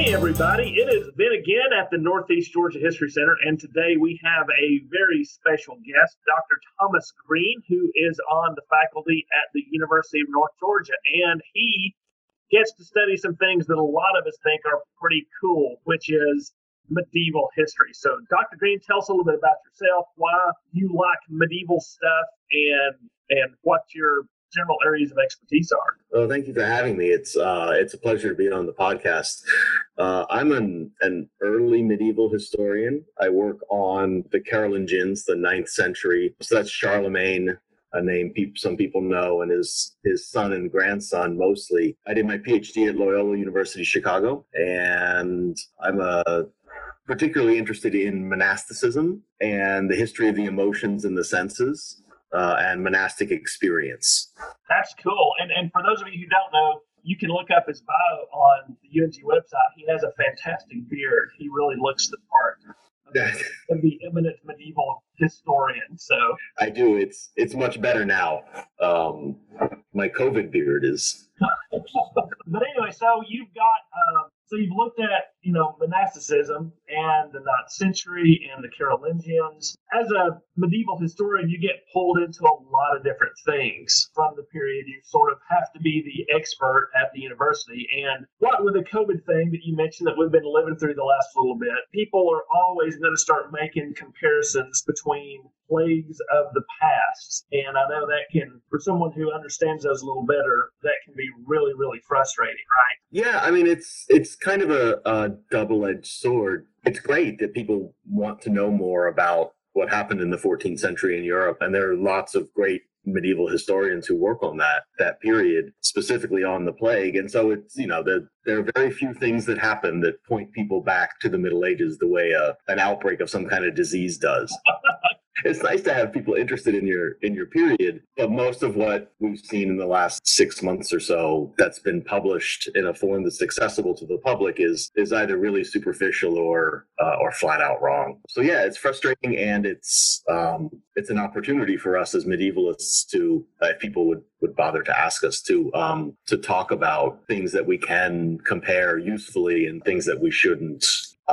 Hey, everybody. It is Ben again at the Northeast Georgia History Center, and today we have a very special guest, Dr. Thomas Green, who is on the faculty at the University of North Georgia. And he gets to study some things that a lot of us think are pretty cool, which is medieval history. So, Dr. Green, tell us a little bit about yourself, why you like medieval stuff, and and what your general areas of expertise are. Well, thank you for having me. It's uh, it's a pleasure to be on the podcast. Uh, I'm an, an early medieval historian. I work on the Carolingians, the ninth century. So that's Charlemagne, a name pe- some people know, and his his son and grandson mostly. I did my PhD at Loyola University Chicago, and I'm a particularly interested in monasticism and the history of the emotions and the senses uh, and monastic experience. That's cool. And and for those of you who don't know, you can look up his bio on the UNG website. He has a fantastic beard. He really looks the part of the eminent medieval historian. So I do. It's it's much better now. Um, my COVID beard is. but anyway, so you've got uh, so you've looked at, you know, monasticism and the ninth century and the Carolingians. As a medieval historian, you get pulled into a lot of different things from the period. You sort of have to be the expert at the university. And what with the COVID thing that you mentioned that we've been living through the last little bit, people are always going to start making comparisons between plagues of the past. And I know that can, for someone who understands those a little better, that can be really, really frustrating, right? Yeah, I mean, it's it's kind of a, a double-edged sword. It's great that people want to know more about what happened in the 14th century in Europe, and there are lots of great medieval historians who work on that that period specifically on the plague and so it's you know the, there are very few things that happen that point people back to the middle ages the way a, an outbreak of some kind of disease does it's nice to have people interested in your in your period but most of what we've seen in the last six months or so that's been published in a form that's accessible to the public is is either really superficial or uh, or flat out wrong. So yeah it's frustrating and it's um, it's an opportunity for us as medievalists to uh, if people would would bother to ask us to um, to talk about things that we can compare usefully and things that we shouldn't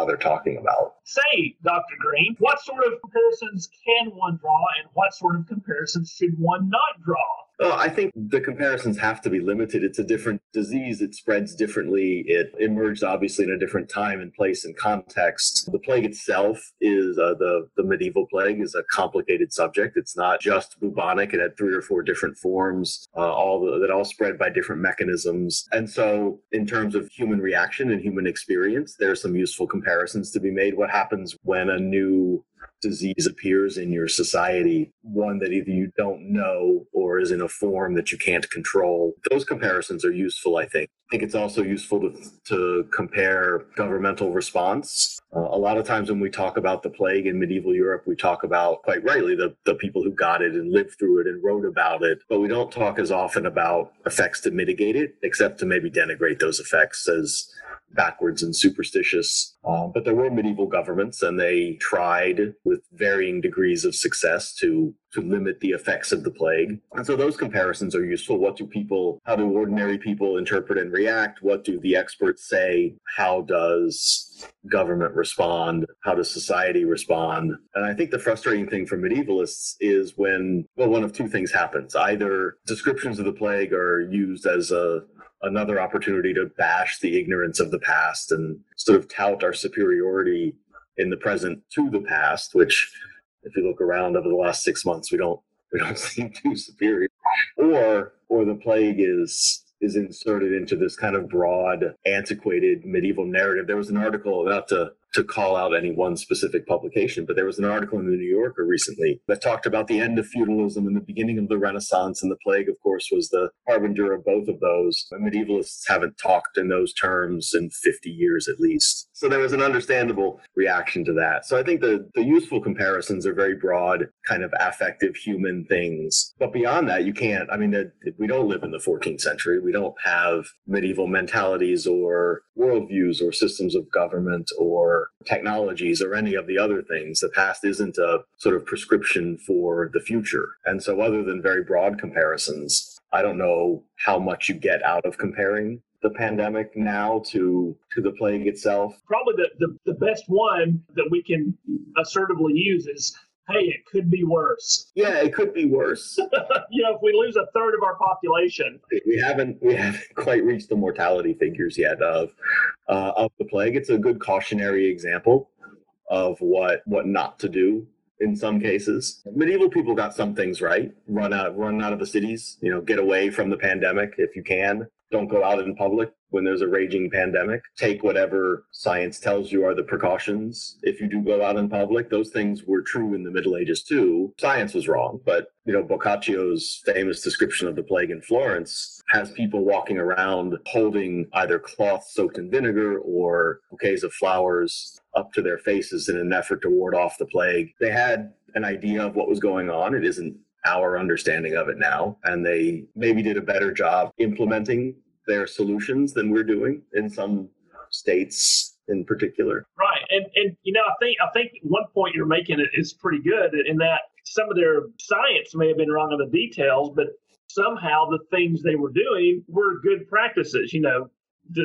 they're talking about. Say, Dr. Green, what sort of comparisons can one draw and what sort of comparisons should one not draw? Well, I think the comparisons have to be limited. It's a different disease. It spreads differently. It emerged obviously in a different time and place and context. The plague itself is uh, the the medieval plague is a complicated subject. It's not just bubonic. It had three or four different forms, uh, all the, that all spread by different mechanisms. And so, in terms of human reaction and human experience, there are some useful comparisons to be made. What happens when a new disease appears in your society, one that either you don't know or is in a form that you can't control. Those comparisons are useful, I think. I think it's also useful to, to compare governmental response. Uh, a lot of times when we talk about the plague in medieval Europe, we talk about, quite rightly, the, the people who got it and lived through it and wrote about it. But we don't talk as often about effects to mitigate it, except to maybe denigrate those effects as backwards and superstitious. Um, but there were medieval governments, and they tried with varying degrees of success to to limit the effects of the plague. And so those comparisons are useful. What do people, how do ordinary people interpret and react? What do the experts say? How does government respond? How does society respond? And I think the frustrating thing for medievalists is when, well, one of two things happens. Either descriptions of the plague are used as a another opportunity to bash the ignorance of the past and sort of tout our superiority in the present to the past, which if you look around over the last six months, we don't we don't seem too superior. Or or the plague is is inserted into this kind of broad, antiquated medieval narrative. There was an article, about to to call out any one specific publication, but there was an article in the New Yorker recently that talked about the end of feudalism and the beginning of the Renaissance, and the plague, of course, was the harbinger of both of those. Medievalists haven't talked in those terms in 50 years at least. So there was an understandable reaction to that. So I think the, the useful comparisons are very broad, kind of affective human things. But beyond that, you can't, I mean, the, we don't live in the 14th century. We don't have medieval mentalities or worldviews or systems of government or technologies or any of the other things. The past isn't a sort of prescription for the future. And so, other than very broad comparisons, I don't know how much you get out of comparing the pandemic now to to the plague itself? Probably the, the, the best one that we can assertively use is hey, it could be worse. Yeah, it could be worse. you know, if we lose a third of our population, we haven't we haven't quite reached the mortality figures yet of uh, of the plague. It's a good cautionary example of what what not to do in some cases. Medieval people got some things right. Run out run out of the cities, you know, get away from the pandemic if you can. Don't go out in public when there's a raging pandemic. Take whatever science tells you are the precautions. If you do go out in public, those things were true in the Middle Ages too. Science was wrong, but you know, Boccaccio's famous description of the plague in Florence has people walking around holding either cloth soaked in vinegar or bouquets of flowers up to their faces in an effort to ward off the plague. They had an idea of what was going on. It isn't our understanding of it now, and they maybe did a better job implementing their solutions than we're doing in some states in particular. Right. And and you know, I think I think one point you're making is pretty good in that some of their science may have been wrong on the details, but somehow the things they were doing were good practices, you know.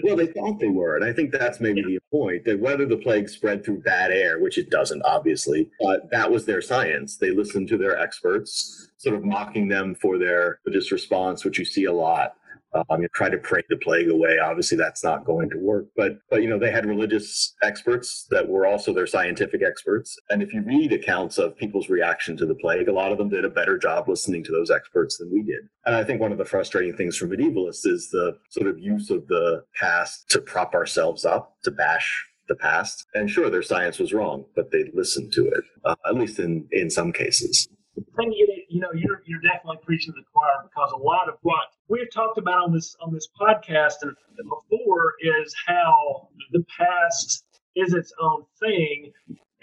Well, they thought they were, and I think that's maybe yeah. the point that whether the plague spread through bad air, which it doesn't, obviously, but that was their science. They listened to their experts, sort of mocking them for their religious response, which you see a lot um, try to pray the plague away. Obviously, that's not going to work. But but you know they had religious experts that were also their scientific experts. And if you read accounts of people's reaction to the plague, a lot of them did a better job listening to those experts than we did. And I think one of the frustrating things for medievalists is the sort of use of the past to prop ourselves up, to bash the past. And sure, their science was wrong, but they listened to it, uh, at least in in some cases. You, you know, you're you're definitely preaching to the choir because a lot of what we've talked about on this on this podcast and before is how the past is its own thing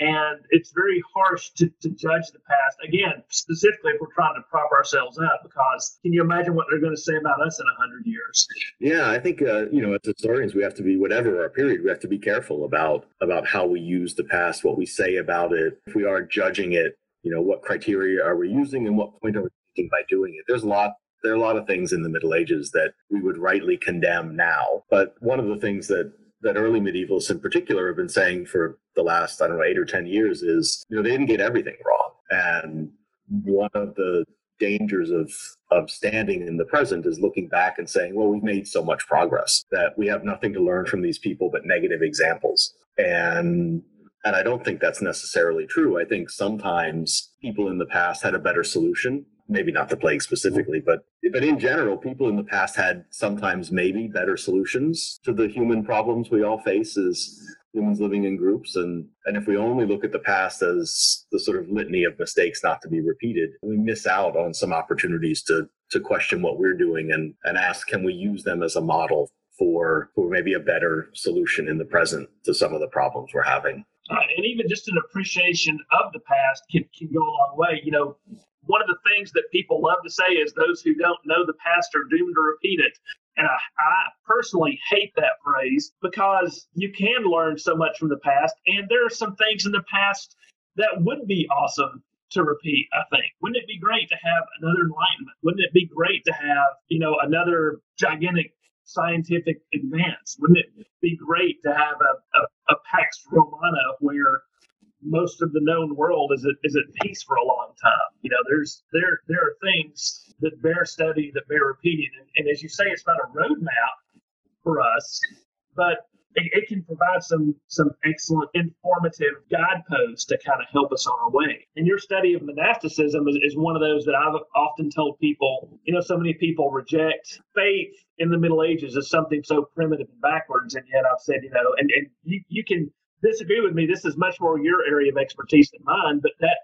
and it's very harsh to, to judge the past. Again specifically if we're trying to prop ourselves up because can you imagine what they're going to say about us in a hundred years? Yeah i think uh, you know as historians we have to be whatever our period we have to be careful about about how we use the past what we say about it. If we are judging it you know what criteria are we using and what point are we making by doing it? There's a lot there are a lot of things in the Middle Ages that we would rightly condemn now. But one of the things that that early medievalists in particular have been saying for the last, I don't know, eight or 10 years is, you know, they didn't get everything wrong. And one of the dangers of of standing in the present is looking back and saying, well, we've made so much progress that we have nothing to learn from these people but negative examples. And and I don't think that's necessarily true. I think sometimes people in the past had a better solution maybe not the plague specifically, but but in general, people in the past had sometimes maybe better solutions to the human problems we all face as humans living in groups. And and if we only look at the past as the sort of litany of mistakes not to be repeated, we miss out on some opportunities to to question what we're doing and and ask, can we use them as a model for for maybe a better solution in the present to some of the problems we're having. Uh, and even just an appreciation of the past can, can go a long way. You know, one of the things that people love to say is those who don't know the past are doomed to repeat it. And I, I, personally hate that phrase because you can learn so much from the past. And there are some things in the past that would be awesome to repeat, I think. Wouldn't it be great to have another enlightenment? Wouldn't it be great to have, you know, another gigantic scientific advance? Wouldn't it be great to have a, a, a Pax Romana where most of the known world is at, is at peace for a long time. You know, there's there there are things that bear study, that bear repeating, and, and as you say, it's not a roadmap for us, but it, it, can provide some some excellent informative guideposts to kind of help us on our way. And your study of monasticism is, is one of those that I've often told people. You know, so many people reject faith in the Middle Ages as something so primitive and backwards, and yet I've said, you know, and, and you, you can disagree with me. This is much more your area of expertise than mine, but that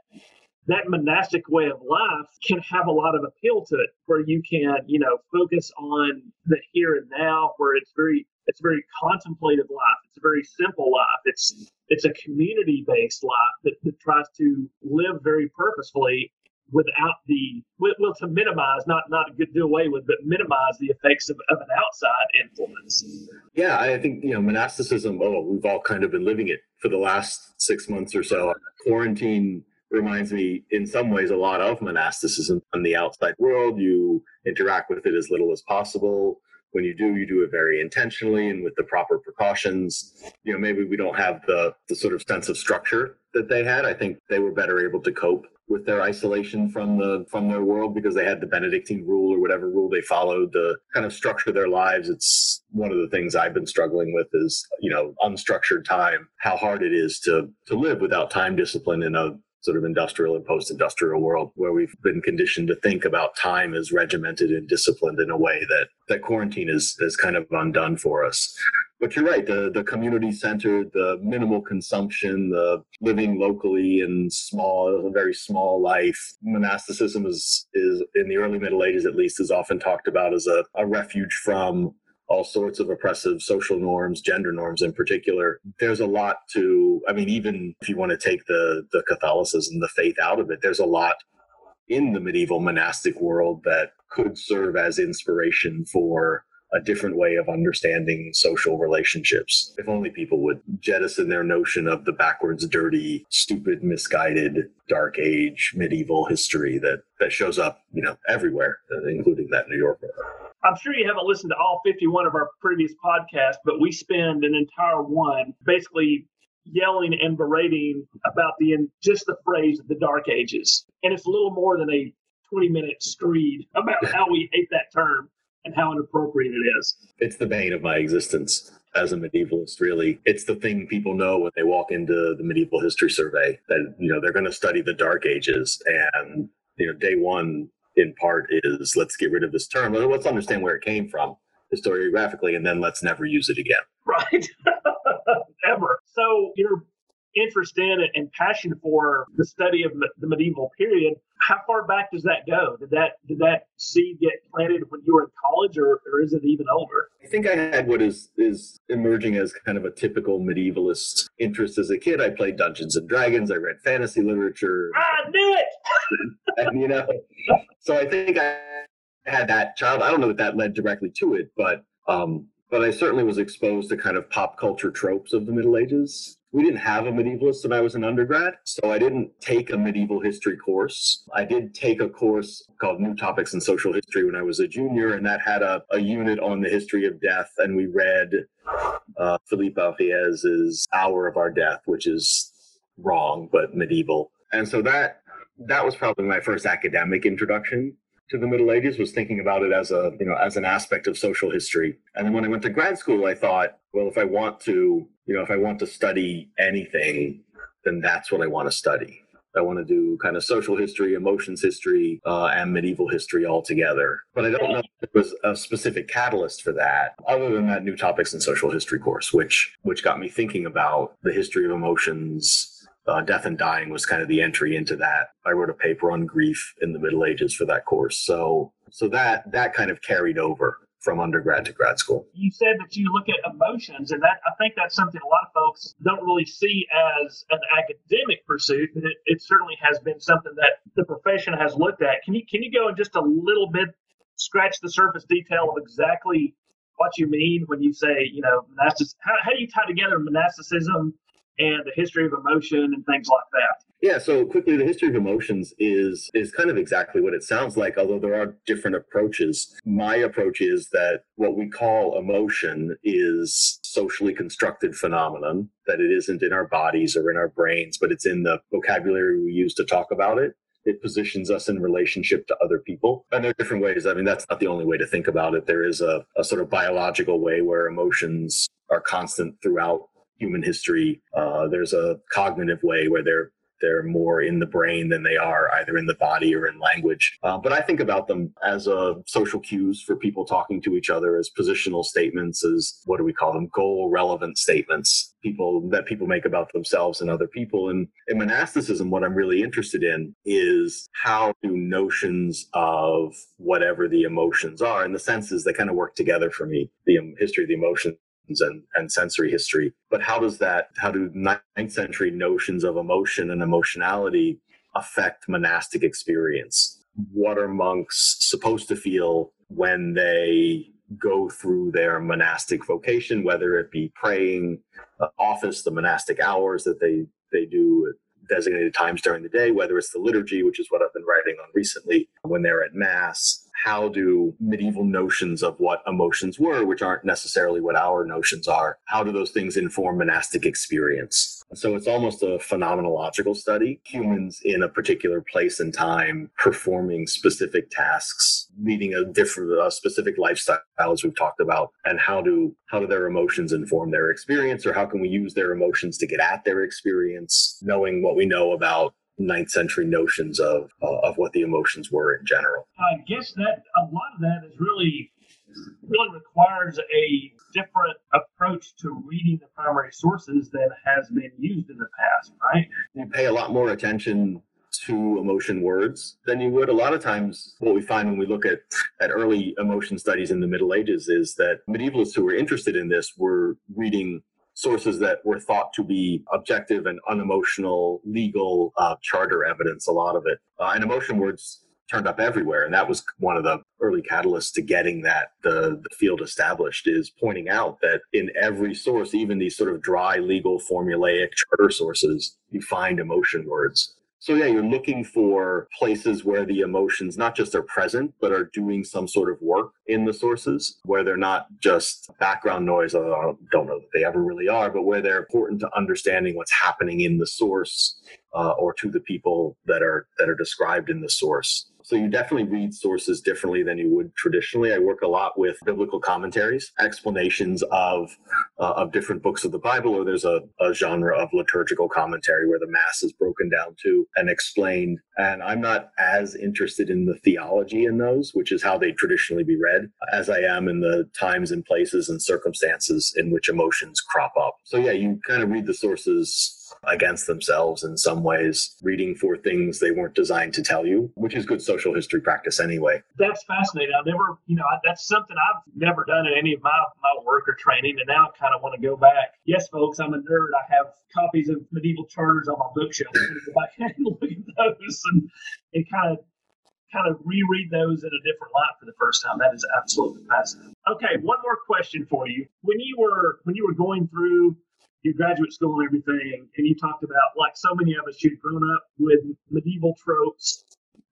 that monastic way of life can have a lot of appeal to it where you can you know focus on the here and now where it's very it's very contemplative life it's a very simple life it's it's a community based life that, that tries to live very purposefully without the well to minimize not not do away with but minimize the effects of, of an outside influence yeah i think you know monasticism oh we've all kind of been living it for the last six months or so quarantine reminds me in some ways a lot of monasticism on the outside world you interact with it as little as possible when you do, you do it very intentionally and with the proper precautions. You know, maybe we don't have the the sort of sense of structure that they had. I think they were better able to cope with their isolation from the from their world because they had the Benedictine rule or whatever rule they followed to kind of structure their lives. It's one of the things I've been struggling with is you know unstructured time, how hard it is to to live without time discipline in a sort of industrial and post-industrial world where we've been conditioned to think about time as regimented and disciplined in a way that that quarantine is is kind of undone for us. But you're right the the community centered the minimal consumption the living locally in small a very small life monasticism is is in the early middle ages at least is often talked about as a, a refuge from all sorts of oppressive social norms, gender norms in particular. There's a lot to, I mean, even if you want to take the, the Catholicism, the faith out of it, there's a lot in the medieval monastic world that could serve as inspiration for a different way of understanding social relationships. If only people would jettison their notion of the backwards, dirty, stupid, misguided, dark age medieval history that that shows up, you know, everywhere, uh, including that New Yorker. I'm sure you haven't listened to all 51 of our previous podcasts, but we spend an entire one basically yelling and berating about the in just the phrase the dark ages. And it's a little more than a 20 minute screed about how we hate that term and how inappropriate it is. It's the bane of my existence as a medievalist really. It's the thing people know when they walk into the medieval history survey that you know they're going to study the dark ages. And you know day one in part is let's get rid of this term. Let's understand where it came from historiographically, and then let's never use it again. Right. Ever. So your interest in and passion for the study of the medieval period, how far back does that go? Did that did that seed get planted when you were in college, or, or is it even older? I think I had what is is emerging as kind of a typical medievalist interest as a kid. I played Dungeons and Dragons. I read fantasy literature. I knew it. and you know, so I think I had that child. I don't know that that led directly to it, but um, but I certainly was exposed to kind of pop culture tropes of the Middle Ages. We didn't have a medievalist when I was an undergrad, so I didn't take a medieval history course. I did take a course called New Topics in Social History when I was a junior, and that had a, a unit on the history of death, and we read uh, Philippe Ariès's Hour of Our Death, which is wrong but medieval. And so that that was probably my first academic introduction to the Middle Ages was thinking about it as a you know as an aspect of social history. And then when I went to grad school, I thought, well, if I want to you know if I want to study anything, then that's what I want to study. I want to do kind of social history, emotions history, uh, and medieval history all together. But I don't know if there was a specific catalyst for that, other than that new topics in social history course, which which got me thinking about the history of emotions uh, death and dying was kind of the entry into that. I wrote a paper on grief in the Middle Ages for that course, so so that that kind of carried over from undergrad to grad school. You said that you look at emotions, and that I think that's something a lot of folks don't really see as an academic pursuit, but it, it certainly has been something that the profession has looked at. Can you can you go in just a little bit, scratch the surface detail of exactly what you mean when you say, you know, monastic, how, how do you tie together monasticism and the history of emotion and things like that. Yeah, so quickly, the history of emotions is is kind of exactly what it sounds like, although there are different approaches. My approach is that what we call emotion is socially constructed phenomenon, that it isn't in our bodies or in our brains, but it's in the vocabulary we use to talk about it it positions us in relationship to other people. And there are different ways. I mean, that's not the only way to think about it. There is a, a sort of biological way where emotions are constant throughout human history. Uh, there's a cognitive way where they're they're more in the brain than they are either in the body or in language. Uh, but I think about them as uh, social cues for people talking to each other, as positional statements, as what do we call them? Goal relevant statements. People that people make about themselves and other people. And in monasticism, what I'm really interested in is how do notions of whatever the emotions are and the senses that kind of work together for me. The history of the emotions and, and sensory history. But how does that, how do ninth century notions of emotion and emotionality affect monastic experience? What are monks supposed to feel when they go through their monastic vocation, whether it be praying, uh, office, the monastic hours that they, they do at designated times during the day, whether it's the liturgy, which is what I've been writing on recently, when they're at Mass, how do medieval notions of what emotions were, which aren't necessarily what our notions are, how do those things inform monastic experience? So it's almost a phenomenological study. Humans in a particular place and time performing specific tasks, leading a different, a specific lifestyle, as we've talked about, and how do how do their emotions inform their experience, or how can we use their emotions to get at their experience, knowing what we know about ninth century notions of uh, of what the emotions were in general. I guess that a lot of that is really really requires a different approach to reading the primary sources than has been used in the past, right? You pay a lot more attention to emotion words than you would. A lot of times, what we find when we look at, at early emotion studies in the Middle Ages is that medievalists who were interested in this were reading sources that were thought to be objective and unemotional legal uh, charter evidence, a lot of it. Uh, and emotion words turned up everywhere. And that was one of the early catalysts to getting that the, the field established is pointing out that in every source, even these sort of dry legal formulaic charter sources, you find emotion words. So yeah, you're looking for places where the emotions not just are present, but are doing some sort of work in the sources, where they're not just background noise. I don't know that they ever really are, but where they're important to understanding what's happening in the source uh, or to the people that are that are described in the source. So you definitely read sources differently than you would traditionally. I work a lot with biblical commentaries, explanations of uh, of different books of the Bible, or there's a, a genre of liturgical commentary where the mass is broken down to and explained. And I'm not as interested in the theology in those, which is how they traditionally be read, as I am in the times and places and circumstances in which emotions crop up. So yeah, you kind of read the sources against themselves in some ways, reading for things they weren't designed to tell you, which is good social history practice anyway. That's fascinating. I never, you know, that's something I've never done in any of my, my work or training, and now I kind of want to go back. Yes, folks, I'm a nerd. I have copies of medieval charters on my bookshelf. Go back and look at those and, and kind of kind of reread those in a different light for the first time. That is absolutely fascinating. Okay, one more question for you. When you were when you were going through your graduate school and everything, and you talked about like so many of us, you'd grown up with medieval tropes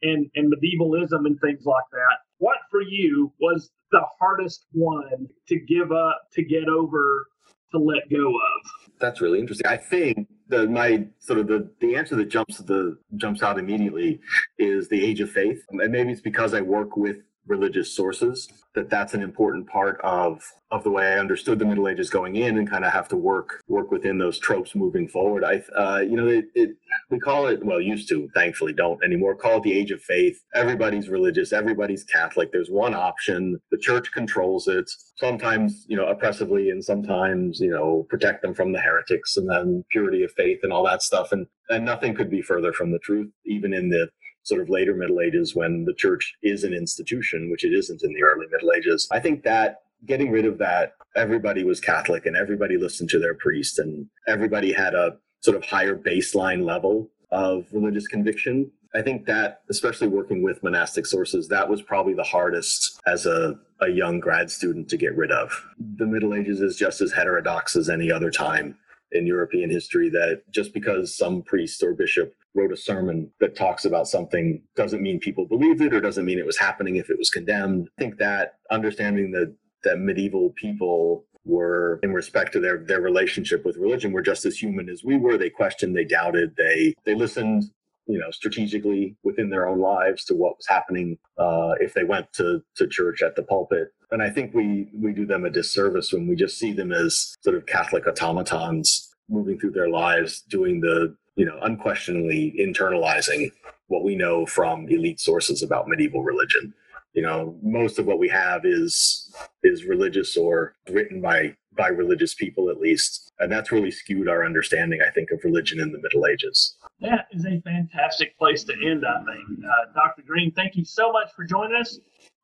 and, and medievalism and things like that. What for you was the hardest one to give up, to get over, to let go of? That's really interesting. I think the my sort of the the answer that jumps the jumps out immediately is the age of faith, and maybe it's because I work with religious sources that that's an important part of of the way I understood the Middle Ages going in, and kind of have to work work within those tropes moving forward. I, uh, you know, it, it, we call it well, used to, thankfully, don't anymore. Call it the age of faith. Everybody's religious. Everybody's Catholic. There's one option. The church controls it. Sometimes, you know, oppressively, and sometimes, you know, protect them from the heretics, and then purity of faith and all that stuff. And and nothing could be further from the truth, even in the sort of later Middle Ages when the church is an institution, which it isn't in the early Middle Ages. I think that getting rid of that, everybody was Catholic and everybody listened to their priest and everybody had a sort of higher baseline level of religious conviction. I think that, especially working with monastic sources, that was probably the hardest as a, a young grad student to get rid of. The Middle Ages is just as heterodox as any other time in European history that just because some priest or bishop wrote a sermon that talks about something doesn't mean people believed it or doesn't mean it was happening if it was condemned. I think that understanding that that medieval people were in respect to their their relationship with religion were just as human as we were. They questioned, they doubted, they they listened you know strategically within their own lives to what was happening uh, if they went to to church at the pulpit and i think we we do them a disservice when we just see them as sort of catholic automatons moving through their lives doing the you know, unquestionably internalizing what we know from elite sources about medieval religion. You know, most of what we have is is religious or written by by religious people at least, and that's really skewed our understanding, I think, of religion in the Middle Ages. That is a fantastic place to end, I think. Uh, Dr. Green, thank you so much for joining us.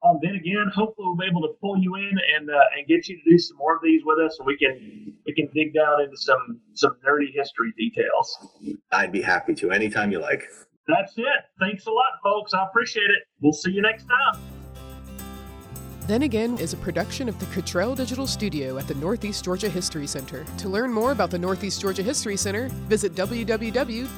Um, then again, hopefully we'll be able to pull you in and uh, and get you to do some more of these with us, so we can we can dig down into some some nerdy history details. I'd be happy to anytime you like. That's it. Thanks a lot, folks. I appreciate it. We'll see you next time. Then Again is a production of the Cottrell Digital Studio at the Northeast Georgia History Center. To learn more about the Northeast Georgia History Center, visit www.negahc.org.